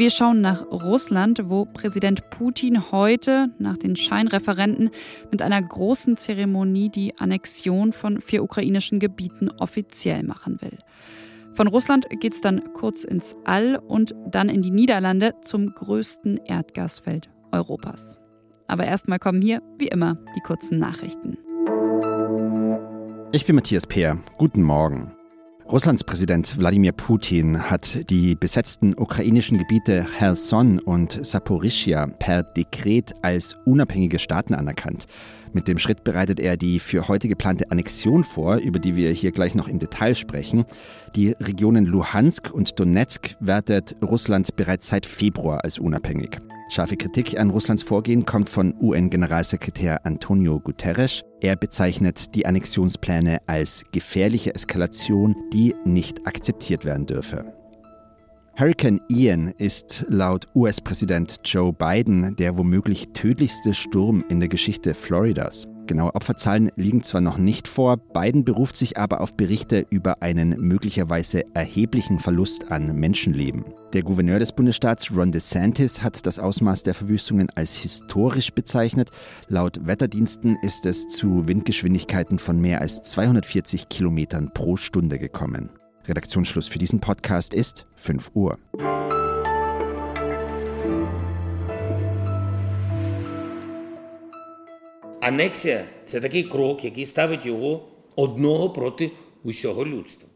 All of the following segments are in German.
Wir schauen nach Russland, wo Präsident Putin heute nach den Scheinreferenten mit einer großen Zeremonie die Annexion von vier ukrainischen Gebieten offiziell machen will. Von Russland geht es dann kurz ins All und dann in die Niederlande zum größten Erdgasfeld Europas. Aber erstmal kommen hier, wie immer, die kurzen Nachrichten. Ich bin Matthias Peer. Guten Morgen. Russlands Präsident Wladimir Putin hat die besetzten ukrainischen Gebiete Cherson und Saporischia per Dekret als unabhängige Staaten anerkannt. Mit dem Schritt bereitet er die für heute geplante Annexion vor, über die wir hier gleich noch im Detail sprechen. Die Regionen Luhansk und Donetsk wertet Russland bereits seit Februar als unabhängig. Scharfe Kritik an Russlands Vorgehen kommt von UN-Generalsekretär Antonio Guterres. Er bezeichnet die Annexionspläne als gefährliche Eskalation, die nicht akzeptiert werden dürfe. Hurricane Ian ist laut US-Präsident Joe Biden der womöglich tödlichste Sturm in der Geschichte Floridas. Genaue Opferzahlen liegen zwar noch nicht vor, Biden beruft sich aber auf Berichte über einen möglicherweise erheblichen Verlust an Menschenleben. Der Gouverneur des Bundesstaats Ron DeSantis hat das Ausmaß der Verwüstungen als historisch bezeichnet. Laut Wetterdiensten ist es zu Windgeschwindigkeiten von mehr als 240 Kilometern pro Stunde gekommen. Redaktionsschluss für diesen Podcast ist 5 Uhr. Анексія це такий крок, який ставить його одного проти усього людства.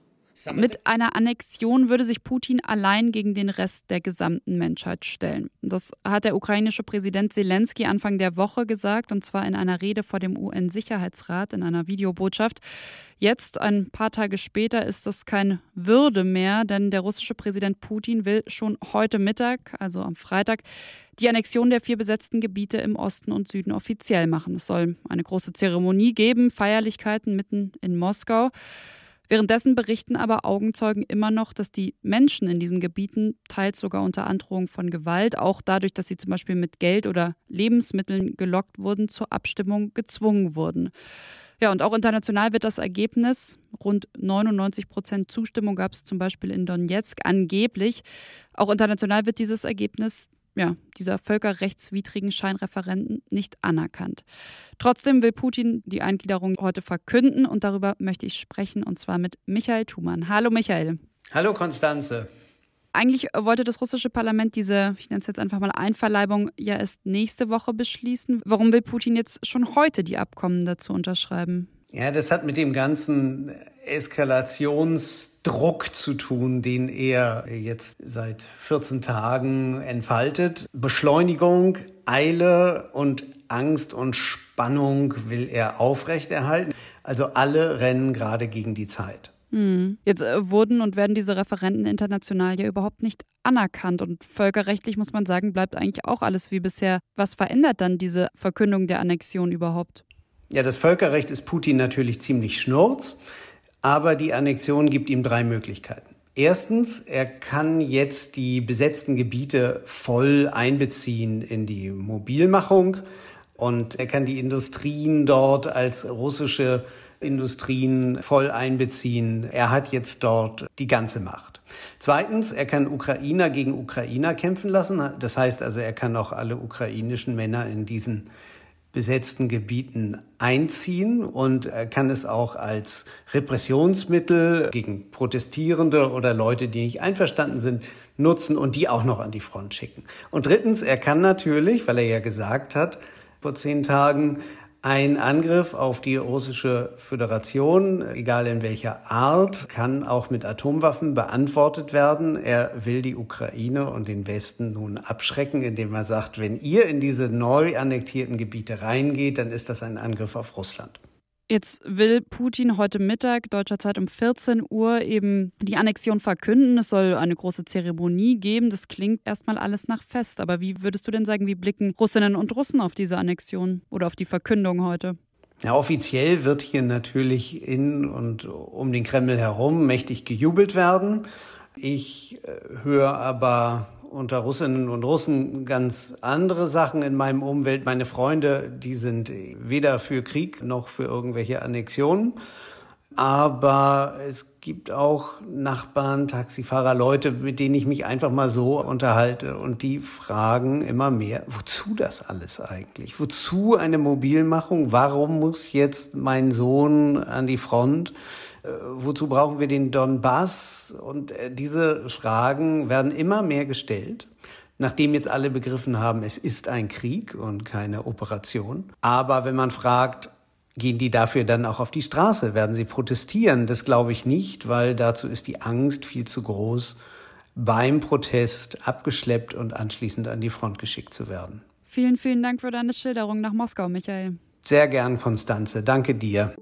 Mit einer Annexion würde sich Putin allein gegen den Rest der gesamten Menschheit stellen. Das hat der ukrainische Präsident Zelensky Anfang der Woche gesagt, und zwar in einer Rede vor dem UN-Sicherheitsrat in einer Videobotschaft. Jetzt, ein paar Tage später, ist das kein Würde mehr, denn der russische Präsident Putin will schon heute Mittag, also am Freitag, die Annexion der vier besetzten Gebiete im Osten und Süden offiziell machen. Es soll eine große Zeremonie geben, Feierlichkeiten mitten in Moskau. Währenddessen berichten aber Augenzeugen immer noch, dass die Menschen in diesen Gebieten teils sogar unter Androhung von Gewalt, auch dadurch, dass sie zum Beispiel mit Geld oder Lebensmitteln gelockt wurden, zur Abstimmung gezwungen wurden. Ja, und auch international wird das Ergebnis, rund 99 Prozent Zustimmung gab es zum Beispiel in Donetsk, angeblich. Auch international wird dieses Ergebnis ja, dieser völkerrechtswidrigen Scheinreferenten nicht anerkannt. Trotzdem will Putin die Eingliederung heute verkünden und darüber möchte ich sprechen und zwar mit Michael Thumann. Hallo Michael. Hallo Konstanze. Eigentlich wollte das russische Parlament diese, ich nenne es jetzt einfach mal Einverleibung, ja erst nächste Woche beschließen. Warum will Putin jetzt schon heute die Abkommen dazu unterschreiben? Ja, das hat mit dem ganzen Eskalationsdruck zu tun, den er jetzt seit 14 Tagen entfaltet. Beschleunigung, Eile und Angst und Spannung will er aufrechterhalten. Also alle rennen gerade gegen die Zeit. Hm. Jetzt äh, wurden und werden diese Referenten international ja überhaupt nicht anerkannt. Und völkerrechtlich muss man sagen, bleibt eigentlich auch alles wie bisher. Was verändert dann diese Verkündung der Annexion überhaupt? Ja, das Völkerrecht ist Putin natürlich ziemlich schnurz, aber die Annexion gibt ihm drei Möglichkeiten. Erstens, er kann jetzt die besetzten Gebiete voll einbeziehen in die Mobilmachung und er kann die Industrien dort als russische Industrien voll einbeziehen. Er hat jetzt dort die ganze Macht. Zweitens, er kann Ukrainer gegen Ukrainer kämpfen lassen. Das heißt also, er kann auch alle ukrainischen Männer in diesen besetzten Gebieten einziehen und kann es auch als Repressionsmittel gegen Protestierende oder Leute, die nicht einverstanden sind, nutzen und die auch noch an die Front schicken. Und drittens, er kann natürlich, weil er ja gesagt hat, vor zehn Tagen, ein Angriff auf die russische Föderation, egal in welcher Art, kann auch mit Atomwaffen beantwortet werden. Er will die Ukraine und den Westen nun abschrecken, indem er sagt, wenn ihr in diese neu annektierten Gebiete reingeht, dann ist das ein Angriff auf Russland. Jetzt will Putin heute Mittag, deutscher Zeit um 14 Uhr, eben die Annexion verkünden. Es soll eine große Zeremonie geben. Das klingt erstmal alles nach Fest. Aber wie würdest du denn sagen, wie blicken Russinnen und Russen auf diese Annexion oder auf die Verkündung heute? Ja, offiziell wird hier natürlich in und um den Kreml herum mächtig gejubelt werden. Ich äh, höre aber unter Russinnen und Russen ganz andere Sachen in meinem Umwelt. Meine Freunde, die sind weder für Krieg noch für irgendwelche Annexionen. Aber es gibt auch Nachbarn, Taxifahrer, Leute, mit denen ich mich einfach mal so unterhalte und die fragen immer mehr, wozu das alles eigentlich? Wozu eine Mobilmachung? Warum muss jetzt mein Sohn an die Front? Äh, wozu brauchen wir den Donbass? Und äh, diese Fragen werden immer mehr gestellt nachdem jetzt alle begriffen haben, es ist ein Krieg und keine Operation. Aber wenn man fragt, Gehen die dafür dann auch auf die Straße? Werden sie protestieren? Das glaube ich nicht, weil dazu ist die Angst viel zu groß, beim Protest abgeschleppt und anschließend an die Front geschickt zu werden. Vielen, vielen Dank für deine Schilderung nach Moskau, Michael. Sehr gern, Konstanze. Danke dir.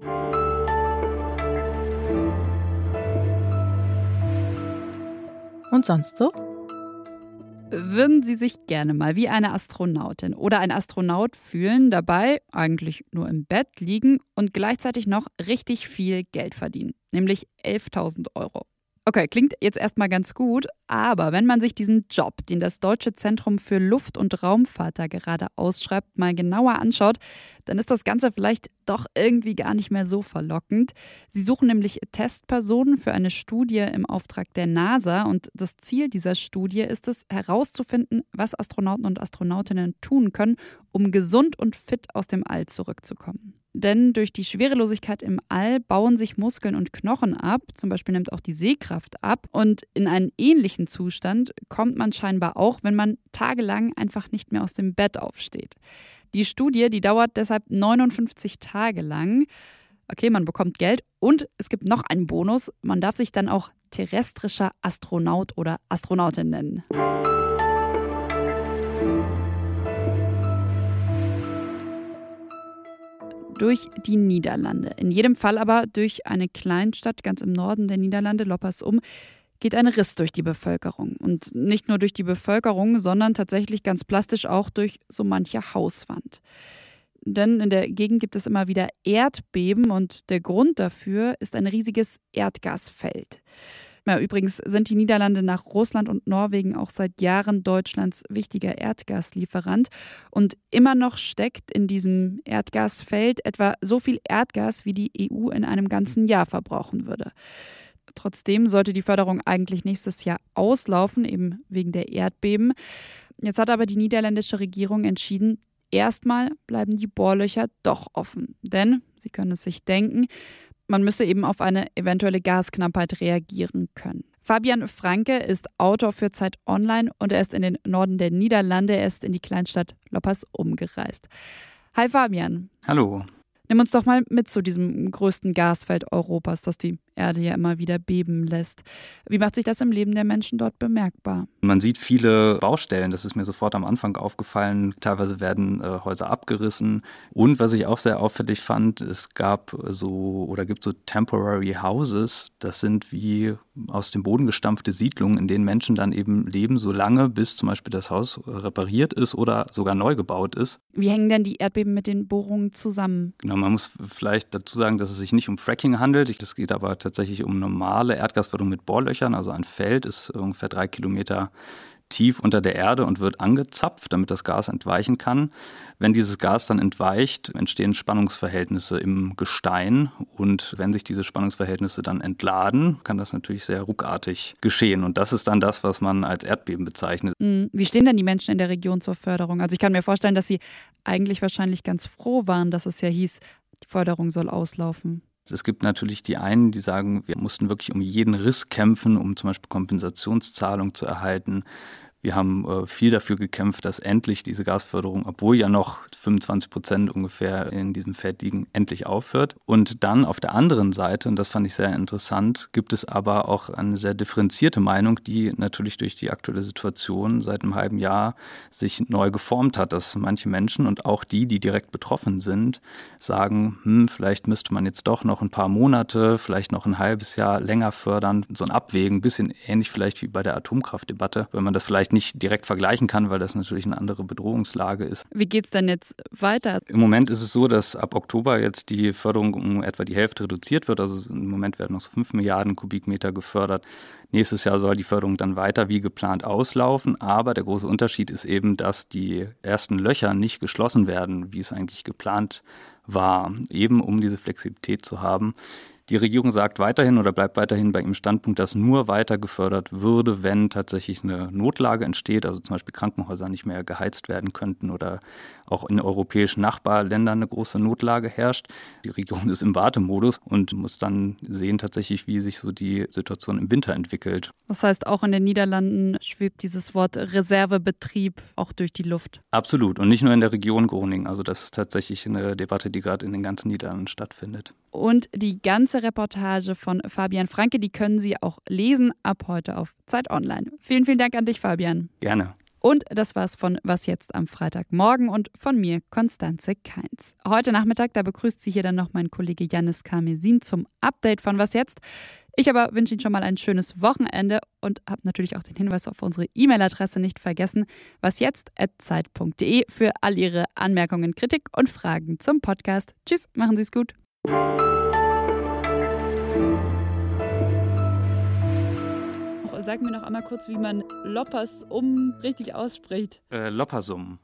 Und sonst so? Würden Sie sich gerne mal wie eine Astronautin oder ein Astronaut fühlen, dabei eigentlich nur im Bett liegen und gleichzeitig noch richtig viel Geld verdienen, nämlich 11.000 Euro? Okay, klingt jetzt erstmal ganz gut, aber wenn man sich diesen Job, den das Deutsche Zentrum für Luft- und Raumfahrt da gerade ausschreibt, mal genauer anschaut, dann ist das Ganze vielleicht doch irgendwie gar nicht mehr so verlockend. Sie suchen nämlich Testpersonen für eine Studie im Auftrag der NASA und das Ziel dieser Studie ist es, herauszufinden, was Astronauten und Astronautinnen tun können, um gesund und fit aus dem All zurückzukommen. Denn durch die Schwerelosigkeit im All bauen sich Muskeln und Knochen ab, zum Beispiel nimmt auch die Sehkraft ab. Und in einen ähnlichen Zustand kommt man scheinbar auch, wenn man tagelang einfach nicht mehr aus dem Bett aufsteht. Die Studie, die dauert deshalb 59 Tage lang. Okay, man bekommt Geld und es gibt noch einen Bonus. Man darf sich dann auch terrestrischer Astronaut oder Astronautin nennen. Durch die Niederlande. In jedem Fall aber durch eine Kleinstadt ganz im Norden der Niederlande, Loppersum, geht ein Riss durch die Bevölkerung. Und nicht nur durch die Bevölkerung, sondern tatsächlich ganz plastisch auch durch so manche Hauswand. Denn in der Gegend gibt es immer wieder Erdbeben und der Grund dafür ist ein riesiges Erdgasfeld. Ja, übrigens sind die Niederlande nach Russland und Norwegen auch seit Jahren Deutschlands wichtiger Erdgaslieferant. Und immer noch steckt in diesem Erdgasfeld etwa so viel Erdgas, wie die EU in einem ganzen Jahr verbrauchen würde. Trotzdem sollte die Förderung eigentlich nächstes Jahr auslaufen, eben wegen der Erdbeben. Jetzt hat aber die niederländische Regierung entschieden, erstmal bleiben die Bohrlöcher doch offen. Denn, Sie können es sich denken, man müsse eben auf eine eventuelle Gasknappheit reagieren können. Fabian Franke ist Autor für Zeit Online und er ist in den Norden der Niederlande, er ist in die Kleinstadt Loppers umgereist. Hi Fabian. Hallo. Nimm uns doch mal mit zu diesem größten Gasfeld Europas, das die Erde ja immer wieder beben lässt. Wie macht sich das im Leben der Menschen dort bemerkbar? Man sieht viele Baustellen, das ist mir sofort am Anfang aufgefallen. Teilweise werden äh, Häuser abgerissen. Und was ich auch sehr auffällig fand, es gab so oder gibt so Temporary Houses. Das sind wie aus dem Boden gestampfte Siedlungen, in denen Menschen dann eben leben, solange bis zum Beispiel das Haus repariert ist oder sogar neu gebaut ist. Wie hängen denn die Erdbeben mit den Bohrungen zusammen? Genau, man muss vielleicht dazu sagen, dass es sich nicht um Fracking handelt. Es geht aber tatsächlich um normale Erdgasförderung mit Bohrlöchern. Also ein Feld ist ungefähr drei Kilometer tief unter der Erde und wird angezapft, damit das Gas entweichen kann. Wenn dieses Gas dann entweicht, entstehen Spannungsverhältnisse im Gestein und wenn sich diese Spannungsverhältnisse dann entladen, kann das natürlich sehr ruckartig geschehen und das ist dann das, was man als Erdbeben bezeichnet. Hm, wie stehen denn die Menschen in der Region zur Förderung? Also ich kann mir vorstellen, dass sie eigentlich wahrscheinlich ganz froh waren, dass es ja hieß, die Förderung soll auslaufen. Es gibt natürlich die einen, die sagen, wir mussten wirklich um jeden Riss kämpfen, um zum Beispiel Kompensationszahlung zu erhalten. Wir haben äh, viel dafür gekämpft, dass endlich diese Gasförderung, obwohl ja noch 25 Prozent ungefähr in diesem Feld liegen, endlich aufhört. Und dann auf der anderen Seite, und das fand ich sehr interessant, gibt es aber auch eine sehr differenzierte Meinung, die natürlich durch die aktuelle Situation seit einem halben Jahr sich neu geformt hat, dass manche Menschen und auch die, die direkt betroffen sind, sagen, hm, vielleicht müsste man jetzt doch noch ein paar Monate, vielleicht noch ein halbes Jahr länger fördern, so ein Abwägen, ein bisschen ähnlich vielleicht wie bei der Atomkraftdebatte, wenn man das vielleicht nicht direkt vergleichen kann, weil das natürlich eine andere Bedrohungslage ist. Wie geht es denn jetzt weiter? Im Moment ist es so, dass ab Oktober jetzt die Förderung um etwa die Hälfte reduziert wird. Also im Moment werden noch so 5 Milliarden Kubikmeter gefördert. Nächstes Jahr soll die Förderung dann weiter wie geplant auslaufen. Aber der große Unterschied ist eben, dass die ersten Löcher nicht geschlossen werden, wie es eigentlich geplant war, eben um diese Flexibilität zu haben Die Regierung sagt weiterhin oder bleibt weiterhin bei ihrem Standpunkt, dass nur weiter gefördert würde, wenn tatsächlich eine Notlage entsteht, also zum Beispiel Krankenhäuser nicht mehr geheizt werden könnten oder auch in europäischen Nachbarländern eine große Notlage herrscht. Die Regierung ist im Wartemodus und muss dann sehen tatsächlich, wie sich so die Situation im Winter entwickelt. Das heißt, auch in den Niederlanden schwebt dieses Wort Reservebetrieb auch durch die Luft. Absolut. Und nicht nur in der Region Groningen. Also das ist tatsächlich eine Debatte, die gerade in den ganzen Niederlanden stattfindet. Und die ganze Reportage von Fabian Franke, die können Sie auch lesen ab heute auf Zeit Online. Vielen, vielen Dank an dich, Fabian. Gerne. Und das war's von Was jetzt am Freitagmorgen und von mir, Konstanze Keins. Heute Nachmittag, da begrüßt Sie hier dann noch mein Kollege Janis Karmesin zum Update von Was jetzt. Ich aber wünsche Ihnen schon mal ein schönes Wochenende und habe natürlich auch den Hinweis auf unsere E-Mail-Adresse nicht vergessen, wasjetzt.zeit.de für all Ihre Anmerkungen, Kritik und Fragen zum Podcast. Tschüss, machen Sie es gut. Sag mir noch einmal kurz, wie man Loppers um richtig ausspricht. Äh, Loppersum.